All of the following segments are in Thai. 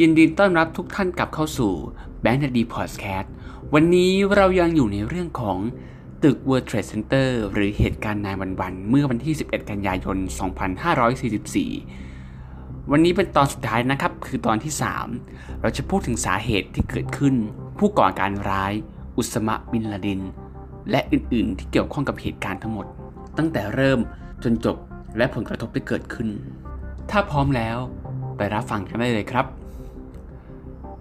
ยินดีต้อนรับทุกท่านกลับเข้าสู่ Bank d ดีพอดแคสต์วันนี้เรายังอยู่ในเรื่องของตึก World Trade Center หรือเหตุการณ์นายวันวัน เมื่อวันที่ 11 กันยายน 2544 วันนี้เป็นตอนสุดท้ายนะครับ คือตอนที่ 3 เราจะพูดถึงสาเหตุที่เกิดขึ้น ผู้ก่อการร้าย อุสมะบินลาดิน และอื่นๆ ที่เกี่ยวข้องกับเหตุการณ์ทั้งหมด ตั้งแต่เริ่มจนจบและผลกระทบที่เกิดขึ้น ถ้าพร้อมแล้วไปรับฟังกันได้เลยครับ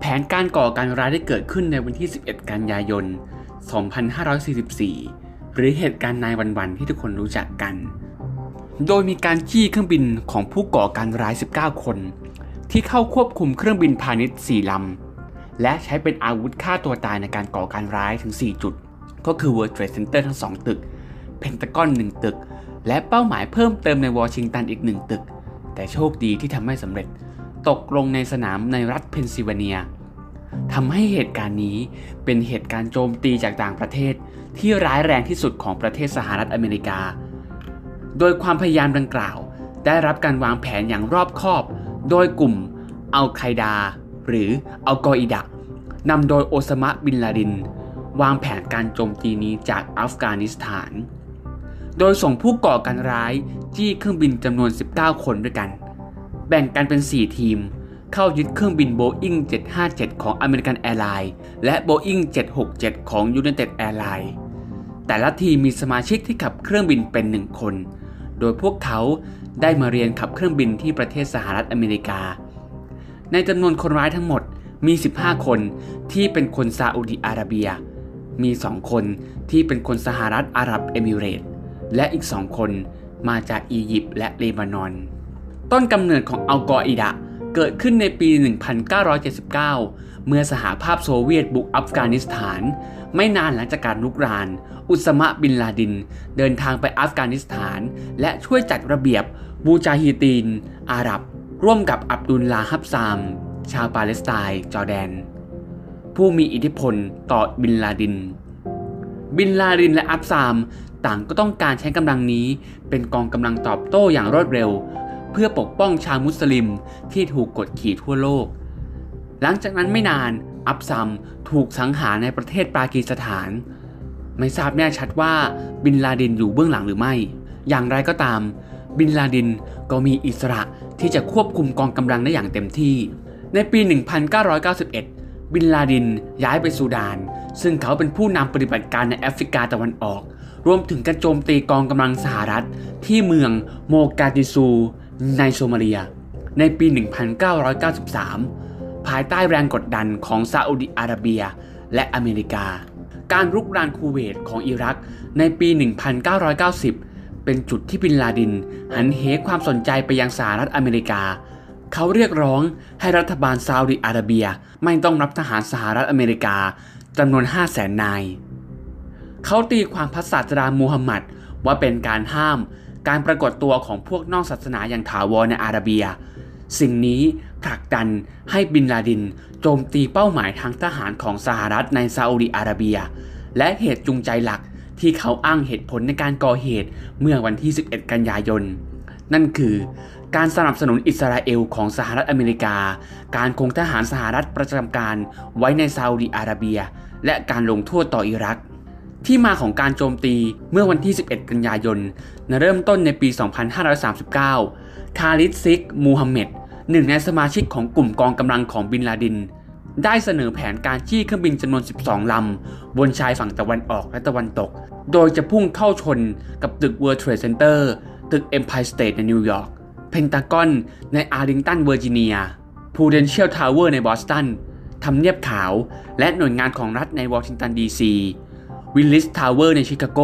แผนการก่อการร้ายได้เกิดขึ้นในวันที่ 11 กันยายน 2544 หรือเหตุการณ์นายวันๆที่ทุกคนรู้จักกัน โดยมีการจี้เครื่องบินของผู้ก่อการร้าย 19 คน ที่เข้าควบคุมเครื่องบินพาณิชย์ 4 ลำ และใช้เป็นอาวุธฆ่าตัวตายในการก่อการร้ายถึง 4 จุด ก็คือ World Trade Center ทั้ง 2 ตึก เพนตากอน 1 ตึก และเป้าหมายเพิ่มเติมในวอชิงตันอีก 1 ตึก แต่โชคดีที่ทำไม่สำเร็จ ตกลงในสนามในรัฐเพนซิลเวเนียทำให้เหตุการณ์นี้เป็นเหตุการณ์โจมตีจากต่างประเทศที่ร้ายแรงที่สุดของประเทศสหรัฐอเมริกา โดยความพยายามดังกล่าว ได้รับการวางแผนอย่างรอบคอบ โดยกลุ่มอัลไคดาหรืออัลกออิดะนำโดยโอซามะบินลาดิน วางแผนการโจมตีนี้จากอัฟกานิสถาน โดยส่งผู้ก่อการร้ายจี้เครื่องบินจำนวน 19 คนด้วยกัน แบ่งกันเป็น 4 ทีม เข้ายึดเครื่องบิน Boeing 757 ของ American Airlines และ Boeing 767 ของ United Airlines แต่ละทีมมีสมาชิกที่ขับเครื่องบินเป็นหนึ่งคน โดยพวกเขาได้มาเรียนขับเครื่องบินที่ประเทศสหรัฐอเมริกา ในจำนวนคนร้ายทั้งหมดมี 15 คนที่เป็นคนซาอุดิอาระเบีย มี 2 คนที่เป็นคนสหรัฐอาหรับเอมิเรต และอีก 2 คนมาจากอียิปต์และเลบานอน ต้นกำเนิดของอัลกออิดะเกิดขึ้นในปี 1979 เมื่อสหภาพโซเวียตบุกอัฟกานิสถาน ไม่นานหลังจากการลุกราน อุสมะบินลาดิน เดินทางไปอัฟกานิสถาน และช่วยจัดระเบียบบูจาฮีตีน อาหรับ ร่วมกับอับดุลลาฮับซาม ชาวปาเลสไตน์ จอร์แดน ผู้มีอิทธิพลต่อบินลาดิน บินลาดินและอับซามต่างก็ต้องการใช้กำลังนี้เป็นกองกำลังตอบโต้อย่างรวดเร็ว เพื่อปกป้องชาวมุสลิมที่ถูกกดขี่ทั่วโลก หลังจากนั้นไม่นานอับซัมถูกสังหารในประเทศปากีสถาน ไม่ทราบแน่ชัดว่าบินลาดินอยู่เบื้องหลังหรือไม่ อย่างไรก็ตาม บินลาดินก็มีอิสระที่จะควบคุมกองกำลังได้อย่างเต็มที่ ในปี 1991 บินลาดินย้ายไปซูดาน ซึ่งเขาเป็นผู้นำปฏิบัติการในแอฟริกาตะวันออก รวมถึงการโจมตีกองกำลังสหรัฐ ที่เมืองโมกาดิซู ในโซมาเลีย ในปี 1993 ภายใต้แรงกดดันของซาอุดิอาระเบีย และอเมริกา การรุกรานคูเวตของอิรักในปี 1990 เป็นจุดที่บินลาดิน หันเหความสนใจไปยังสหรัฐอเมริกา เขาเรียกร้องให้รัฐบาลซาอุดิอาระเบีย ไม่ต้องรับทหารสหรัฐอเมริกาจำนวน 5 0 0แสนนาย เขาตีความพระศาสดามูฮัมหมัดว่าเป็นการห้าม การปรากฏตัวของพวกนอกศาสนาอย่างถาวรในอาระเบีย สิ่งนี้ผลักดันให้บินลาดินโจมตีเป้าหมายทางทหารของสหรัฐในซาอุดิอาระเบีย และเหตุจูงใจหลักที่เขาอ้างเหตุผลในการก่อเหตุเมื่อวันที่ 11 กันยายน นั่นคือการสนับสนุนอิสราเอลของสหรัฐอเมริกา การคงทหารสหรัฐประจำการไว้ในซาอุดิอาระเบีย และการลงโทษต่ออิรัก ที่มาของการโจมตีเมื่อวันที่ 11 กันยายนเริ่มต้นในปี 2539 คาลิด ชีค มูฮัมเหม็ดหนึ่งในสมาชิกของกลุ่มกองกำลังของบินลาดิน ได้เสนอแผนการจี้เครื่องบินจำนวน 12 ลำ บนชายฝั่งตะวันออกและตะวันตก โดยจะพุ่งเข้าชนกับตึก World Trade Center ตึก Empire State ในนิวยอร์ก เพนตากอนในอาร์ลิงตัน เวอร์จิเนีย Prudential Tower ในบอสตันทำเนียบขาว และหน่วยงานของรัฐในวอชิงตันดีซี วิลลิสทาวเวอร์ในชิคาโก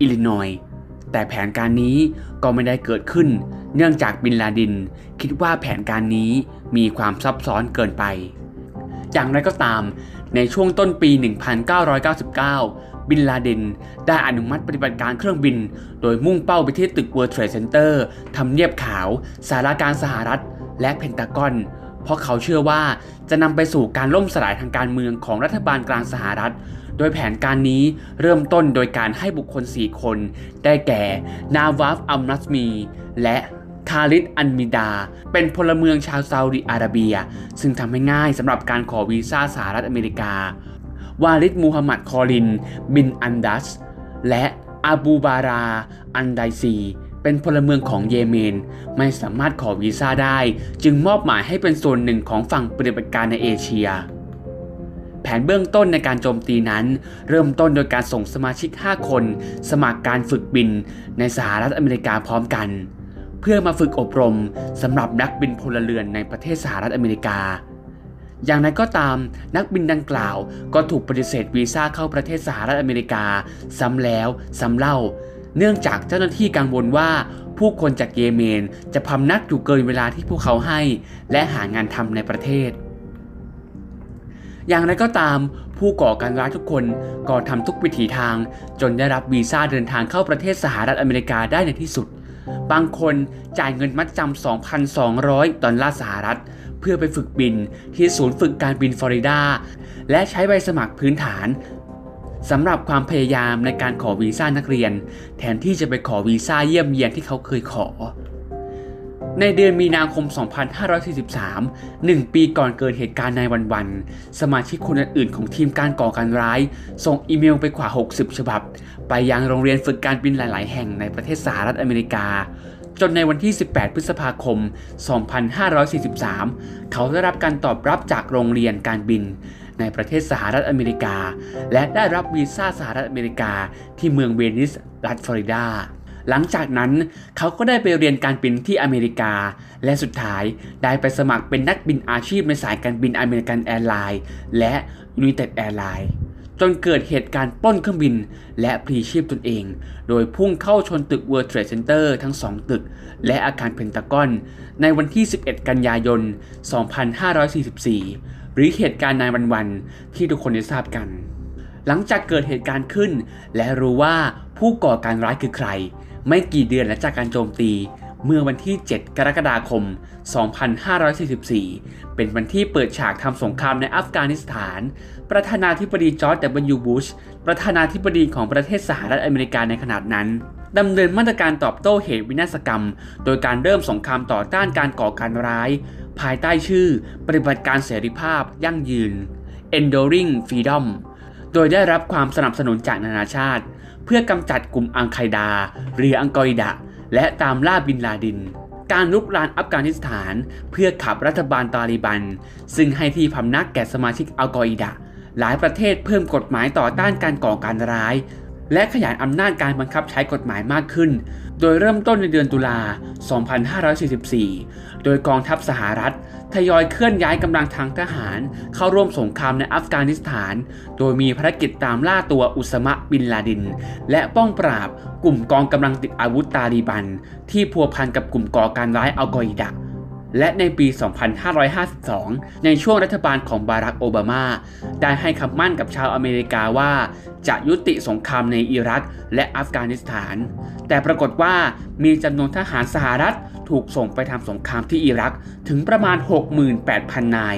อิลลินอยแต่แผนการนี้ก็ไม่ได้เกิดขึ้น เนื่องจากบินลาดิน คิดว่าแผนการนี้มีความซับซ้อนเกินไป อย่างไรก็ตาม ในช่วงต้นปี 1999 บินลาเดนได้อนุมัติปฏิบัติการเครื่องบิน โดยมุ่งเป้าไปที่ตึก World Trade Center ทำเนียบขาว สารการสหรัฐ และเพนตากอน เพราะเขาเชื่อว่าจะนำไปสู่การล่มสลายทางการเมืองของรัฐบาลกลางสหรัฐ โดยแผนการนี้เริ่มต้นโดยการให้บุคคล 4 คน ได้แก่ นาวาฟอัลนัสมี และคาริดอันมิดา เป็นพลเมืองชาวซาอุดิอาระเบีย ซึ่งทำให้ง่ายสำหรับการขอวีซ่าสหรัฐอเมริกา วาลิดมูฮัมหมัดคอริน บินอันดัส และอาบูบารา อันไดซี เป็นพลเมืองของเยเมน ไม่สามารถขอวีซ่าได้ จึงมอบหมายให้เป็นส่วนหนึ่งของฝั่งปฏิบัติการในเอเชีย แผนเบื้องต้นในการโจมตีนั้น เริ่มต้นโดยการส่งสมาชิก 5 คน สมัครการฝึกบินในสหรัฐอเมริกาพร้อมกัน เพื่อมาฝึกอบรมสำหรับนักบินพลเรือนในประเทศสหรัฐอเมริกา อย่างไรก็ตามนักบินดังกล่าวก็ถูกปฏิเสธวีซ่าเข้าประเทศสหรัฐอเมริกา ซ้ำแล้วซ้ำเล่า เนื่องจากเจ้าหน้าที่กังวลว่าผู้คนจากเยเมนจะพำนักอยู่เกินเวลาที่พวกเขาให้ และหางานทำในประเทศ อย่างไรก็ตามผู้ก่อการร้ายทุกคนก็ทำทุกวิถีทาง จนได้รับวีซ่าเดินทางเข้าประเทศสหรัฐอเมริกาได้ในที่สุด บางคนจ่ายเงินมัดจำ 2,200 ดอลลาร์สหรัฐ เพื่อไปฝึกบินที่ศูนย์ฝึกการบินฟลอริดา และใช้ใบสมัครพื้นฐานสำหรับความพยายามในการขอวีซ่านักเรียน แทนที่จะไปขอวีซ่าเยี่ยมเยียนที่เขาเคยขอ ในเดือนมีนาคม 2543 1 ปีก่อนเกิดเหตุการณ์ในวันวัน สมาชิกคนอื่นๆของทีมการก่อการร้าย ส่งอีเมลไปกว่า 60 ฉบับ ไปยังโรงเรียนฝึกการบินหลาย ๆ แห่งในประเทศสหรัฐอเมริกา จนในวันที่ 18 พฤษภาคม 2543 เขาได้รับการตอบรับจากโรงเรียนการบิน ในประเทศสหรัฐอเมริกา และได้รับวีซ่าสหรัฐอเมริกา ที่เมืองเวนิส รัฐฟลอริดา หลังจากนั้นเขาก็ได้ไปเรียนการบินที่อเมริกา และสุดท้ายได้ไปสมัครเป็นนักบินอาชีพในสายการบินอเมริกันแอร์ไลน์และยูนิเต็ดแอร์ไลน์จนเกิดเหตุการณ์ปล้นเครื่องบิน และพลีชีพตนเอง โดยพุ่งเข้าชนตึก World Trade Center ทั้งสองตึก และอาคารเพนตากอน ในวันที่ 11 กันยายน 2544 หรือเหตุการณ์ nine one oneที่ทุกคนได้ทราบกัน หลังจากเกิดเหตุการณ์ขึ้น และรู้ว่าผู้ก่อการร้ายคือใคร ไม่กี่เดือนหลังจากการโจมตี เมื่อวันที่ 7 กรกฎาคม 2544 เป็นวันที่เปิดฉากทำสงครามในอัฟกานิสถาน ประธานาธิบดีจอร์จ W. บุช ประธานาธิบดีของประเทศสหรัฐอเมริกาในขณะนั้นดำเนินมาตรการตอบโต้เหตุวินาศกรรม โดยการเริ่มสงครามต่อต้านการก่อการร้าย ภายใต้ชื่อ ปฏิบัติการเสรีภาพยั่งยืน Enduring Freedom โดยได้รับความสนับสนุนจากนานาชาติ เพื่อกำจัดกลุ่มอังไคดา หรืออังกอริดะ และตามล่าบินลาดิน การลุกรานอัฟกานิสถาน เพื่อขับรัฐบาลตาลิบัน ซึ่งให้ที่พำนักแก่สมาชิกอัลกออิดะหลายประเทศเพิ่มกฎหมายต่อต้านการก่อการร้าย และขยายอำนาจการบังคับใช้กฎหมายมากขึ้น โดยเริ่มต้นในเดือนตุลา 2544 โดยกองทัพสหรัฐทยอยเคลื่อนย้ายกำลังทางทหาร เข้าร่วมสงครามในอัฟกานิสถาน โดยมีภารกิจตามล่าตัวอุสมะบินลาดิน และป้องปราบกลุ่มกองกำลังติดอาวุธตาลีบัน ที่พัวพันกับกลุ่มก่อการร้ายอัลกออิดะ และในปี 2552 ในช่วงรัฐบาลของบารักโอบามา ได้ให้คำมั่นกับชาวอเมริกาว่า จะยุติสงครามในอิรักและอัฟกานิสถาน แต่ปรากฏว่ามีจำนวนทหารสหรัฐถูกส่งไปทำสงครามที่อิรักถึงประมาณ 68,000 นาย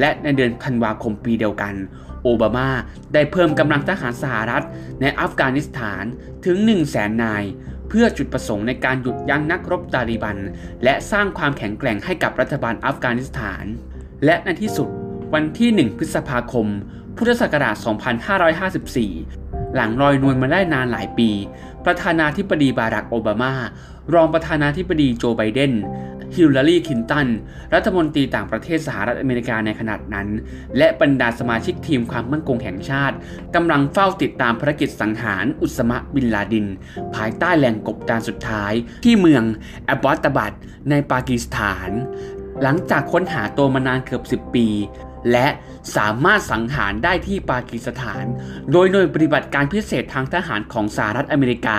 และในเดือนธันวาคมปีเดียวกัน โอบามาได้เพิ่มกำลังทหารสหรัฐในอัฟกานิสถานถึง 1 0 0 0 0แสนนาย เพื่อจุดประสงค์ในการหยุดยั้งนักรบตาลีบัน และสร้างความแข็งแกร่งให้กับรัฐบาลอัฟกานิสถาน และในที่สุดวันที่ 1 พฤษภาคม พุทธศักราช 2554 หลังลอยนวลมาได้นานหลายปี ประธานาธิบดีบารักโอบามารองประธานาธิบดีโจไบเดน ฮิลลารีคินตัน รัฐมนตรีต่างประเทศสหรัฐอเมริกาในขณะนั้น และบรรดาสมาชิกทีมความมั่นคงแห่งชาติกำลังเฝ้าติดตามภารกิจสังหารอุสมะบินลาดิน ภายใต้แหล่งกบดานสุดท้าย ที่เมืองแอบอตตบัดในปากีสถาน หลังจากค้นหาตัวมานานเกือบ 10 ปีและสามารถสังหารได้ที่ปากีสถาน โดยหน่วยปฏิบัติการพิเศษทางทหารของสหรัฐอเมริกา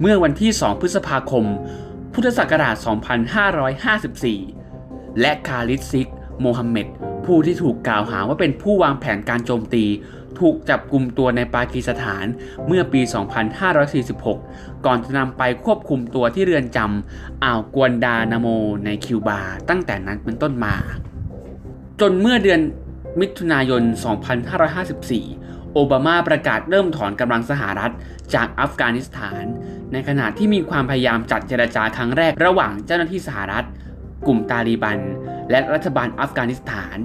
เมื่อวันที่ 2 พฤษภาคม พุทธศักราช 2554 และคาลิดซิก โมฮัมเหม็ดผู้ที่ถูกกล่าวหาว่าเป็นผู้วางแผนการโจมตี ถูกจับกลุ่มตัวในปากีสถานเมื่อปี 2546 ก่อนจะนำไปควบคุมตัวที่เรือนจำอ่าวกวนดานาโมในคิวบา ตั้งแต่นั้นเป็นต้นมา จนเมื่อเดือนมิถุนายน 2554 โอบามาประกาศเริ่มถอนกำลังสหรัฐจากอัฟกานิสถาน ในขณะที่มีความพยายามจัดเจรจาครั้งแรกระหว่างเจ้าหน้าที่สหรัฐ กลุ่มตาลีบัน และรัฐบาลอัฟกานิสถาน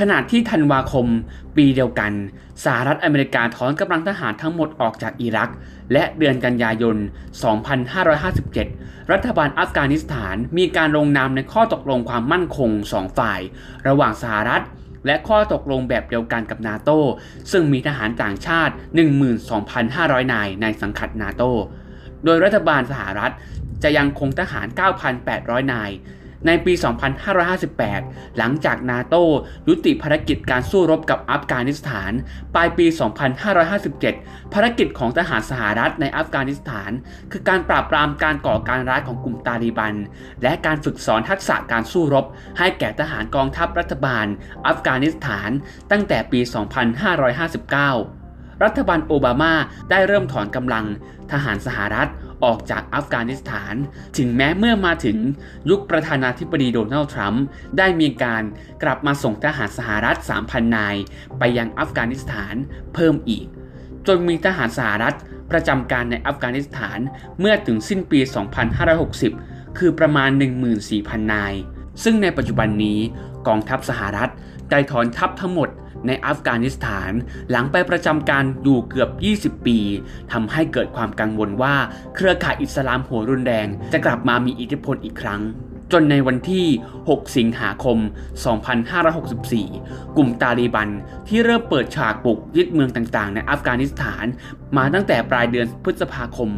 ขณะที่ธันวาคมปีเดียวกัน สหรัฐอเมริกาถอนกำลังทหารทั้งหมดออกจากอิรัก และเดือนกันยายน 2557 รัฐบาลอัฟกานิสถานมีการลงนามในข้อตกลงความมั่นคงสองฝ่าย ระหว่างสหรัฐและข้อตกลงแบบเดียวกันกับนาโตซึ่งมีทหารต่างชาติ 12,500 นายในสังกัดนาโต โดยรัฐบาลสหรัฐจะยังคงทหาร 9,800 นาย ในปี 2558 หลังจากนาโตยุติภารกิจการสู้รบกับอัฟกานิสถาน ปลายปี 2557 ภารกิจของทหารสหรัฐในอัฟกานิสถาน คือการปราบปรามการก่อการร้ายของกลุ่มตาลีบัน และการฝึกสอนทักษะการสู้รบ ให้แก่ทหารกองทัพรัฐบาล อัฟกานิสถาน ตั้งแต่ปี 2559 รัฐบาลโอบามาได้เริ่มถอนกำลังทหารสหรัฐออกจากอัฟกานิสถาน ถึงแม้เมื่อมาถึงยุคประธานาธิบดีโดนัลด์ทรัมป์ได้มีการกลับมาส่งทหารสหรัฐ 3,000 นาย ไปยังอัฟกานิสถานเพิ่มอีก จนมีทหารสหรัฐประจำการในอัฟกานิสถานเมื่อถึงสิ้นปี 2560 คือประมาณ 14,000 นาย ซึ่งในปัจจุบันนี้กองทัพสหรัฐได้ถอนทัพทั้งหมด ในอัฟกานิสถาน หลังไปประจำการอยู่เกือบ 20 ปีทำให้เกิดความกังวลว่าเครือข่ายอิสลามหัวรุนแรง จะกลับมามีอิทธิพลอีกครั้ง จนในวันที่ 6 สิงหาคม 2564 กลุ่มตาลีบันที่เริ่มเปิดฉากบุกยึดเมืองต่างๆ ในอัฟกานิสถาน มาตั้งแต่ปลายเดือนพฤษภาคม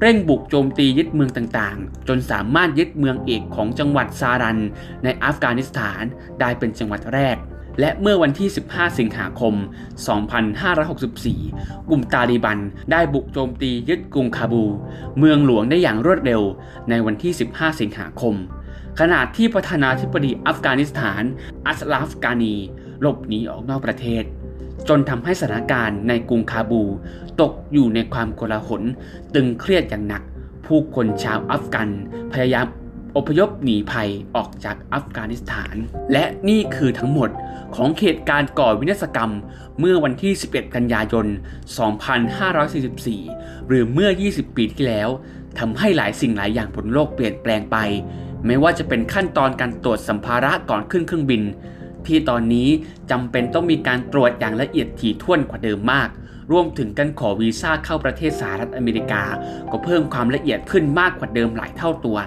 เร่งบุกโจมตียึดเมืองต่างๆ จนสามารถยึดเมืองเอกของจังหวัดซารัน ในอัฟกานิสถานได้เป็นจังหวัดแรก และเมื่อวันที่ 15 สิงหาคม 2564 กลุ่มตาลีบันได้บุกโจมตียึดกรุงคาบู เมืองหลวงได้อย่างรวดเร็วในวันที่ 15 สิงหาคม ขณะที่ประธานาธิบดีอัฟกานิสถาน อัสลาฟกานี หลบหนีออกนอกประเทศ จนทำให้สถานการณ์ในกรุงคาบู ตกอยู่ในความโกลาหลตึงเครียดอย่างหนัก ผู้คนชาวอัฟกันพยายาม อพยพหนีภัยออกจากอัฟกานิสถาน และนี่คือทั้งหมดของเหตุการณ์ก่อวินาศกรรม เมื่อวันที่ 11 กันยายน 2544 หรือเมื่อ 20 ปีที่แล้วทำให้หลายสิ่งหลายอย่างบนโลกเปลี่ยนแปลงไป ไม่ว่าจะเป็นขั้นตอนการตรวจสัมภาระก่อนขึ้นเครื่องบิน ที่ตอนนี้จำเป็นต้องมีการตรวจอย่างละเอียดถี่ถ้วนกว่าเดิมมากรวมถึงการขอวีซ่าเข้าประเทศสหรัฐอเมริกา ก็เพิ่มความละเอียดขึ้นมากกว่าเดิมหลายเท่าตัว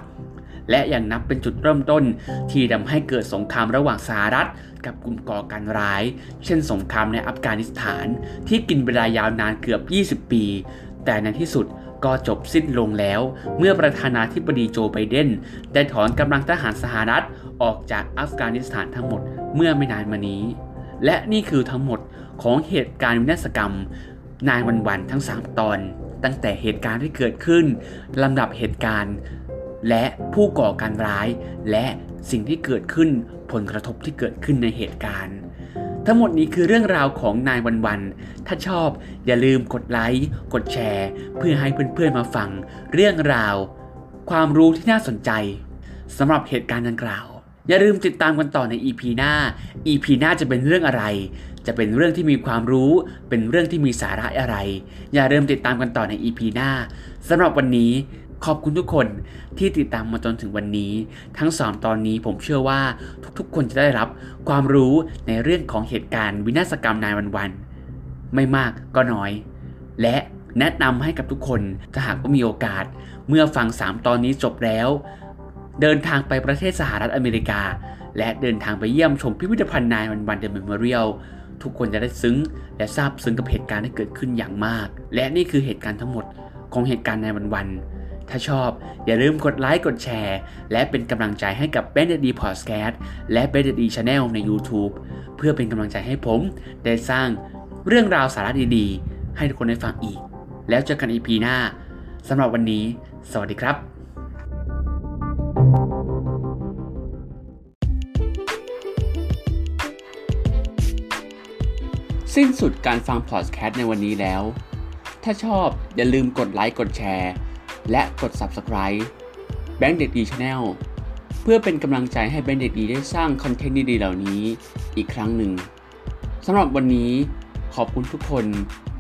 และยังนับเป็นจุดเริ่มต้น ที่ทำให้เกิดสงครามระหว่างสหรัฐ กับกลุ่มก่อการร้าย เช่นสงครามในอัฟกานิสถาน ที่กินเวลายาวนานเกือบ 20 ปี แต่ในที่สุดก็จบสิ้นลงแล้ว เมื่อประธานาธิบดีโจไบเดน ได้ถอนกำลังทหารสหรัฐออกจากอัฟกานิสถานทั้งหมดเมื่อไม่นานมานี้ และนี่คือทั้งหมดของเหตุการณ์วินาศกรรม นายวันวันทั้ง 3 ตอน ตั้งแต่เหตุการณ์ที่เกิดขึ้นลำดับเหตุการณ์ และผู้ก่อการร้าย และสิ่งที่เกิดขึ้นผลกระทบที่เกิดขึ้นในเหตุการณ์ ทั้งหมดนี้คือเรื่องราวของนายวันวัน ถ้าชอบอย่าลืมกดไลค์กดแชร์ เพื่อให้เพื่อนๆมาฟัง เรื่องราว ความรู้ที่น่าสนใจสำหรับเหตุการณ์ดังกล่าวอย่าลืมติดตามกันต่อใน EP หน้า EP หน้าจะเป็นเรื่องอะไร จะเป็นเรื่องที่มีความรู้ เป็นเรื่องที่มีสาระอะไร อย่าลืมติดตามกันต่อใน EP หน้าสำหรับวันนี้ ขอบคุณทุกคนที่ติดตามมาจนถึงวันนี้ ทั้งสองตอนนี้ผมเชื่อว่าทุกๆ คนจะได้รับความรู้ในเรื่องของเหตุการณ์วินาศกรรมนายวันวันไม่มากก็น้อย และแนะนำให้กับทุกคนถ้าหากว่ามีโอกาส เมื่อฟัง 3 ตอนนี้จบแล้ว เดินทางไปประเทศสหรัฐอเมริกา และเดินทางไปเยี่ยมชมพิพิธภัณฑ์ nine one one the memorial ทุกคนจะได้ซึ้ง และซาบซึ้งกับเหตุการณ์ที่เกิดขึ้นอย่างมาก และนี่คือเหตุการณ์ทั้งหมดของเหตุการณ์ nine one one ถ้าชอบ อย่าลืมกดไลค์กดแชร์ และเป็นกำลังใจให้กับ b e n d ดีพอดแคสต์และ b e n d ดี channel ใน YouTube เพื่อเป็นกำลังใจให้ผม ได้สร้างเรื่องราวสาระดีๆ ให้ทุกคนได้ฟังอีก แล้วเจอกัน EP หน้าสำหรับวันนี้ สวัสดีครับ สิ้นสุดการฟังพอดแคสต์ในวันนี้แล้ว ถ้าชอบอย่าลืมกดไลค์กดแชร์ และกด Subscribe แบงค์เด็กดี Channel เพื่อเป็นกำลังใจให้แบงค์เด็กดีได้สร้างคอนเทนต์ดีๆเหล่านี้อีกครั้งหนึ่งสำหรับวันนี้ขอบคุณทุกคน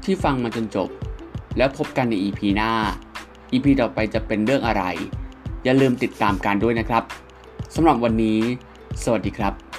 ที่ฟังมาจนจบ แล้วพบกันใน EP หน้า EP ต่อไปจะเป็นเรื่องอะไร อย่าลืมติดตามการด้วยนะครับสำหรับวันนี้ สวัสดีครับ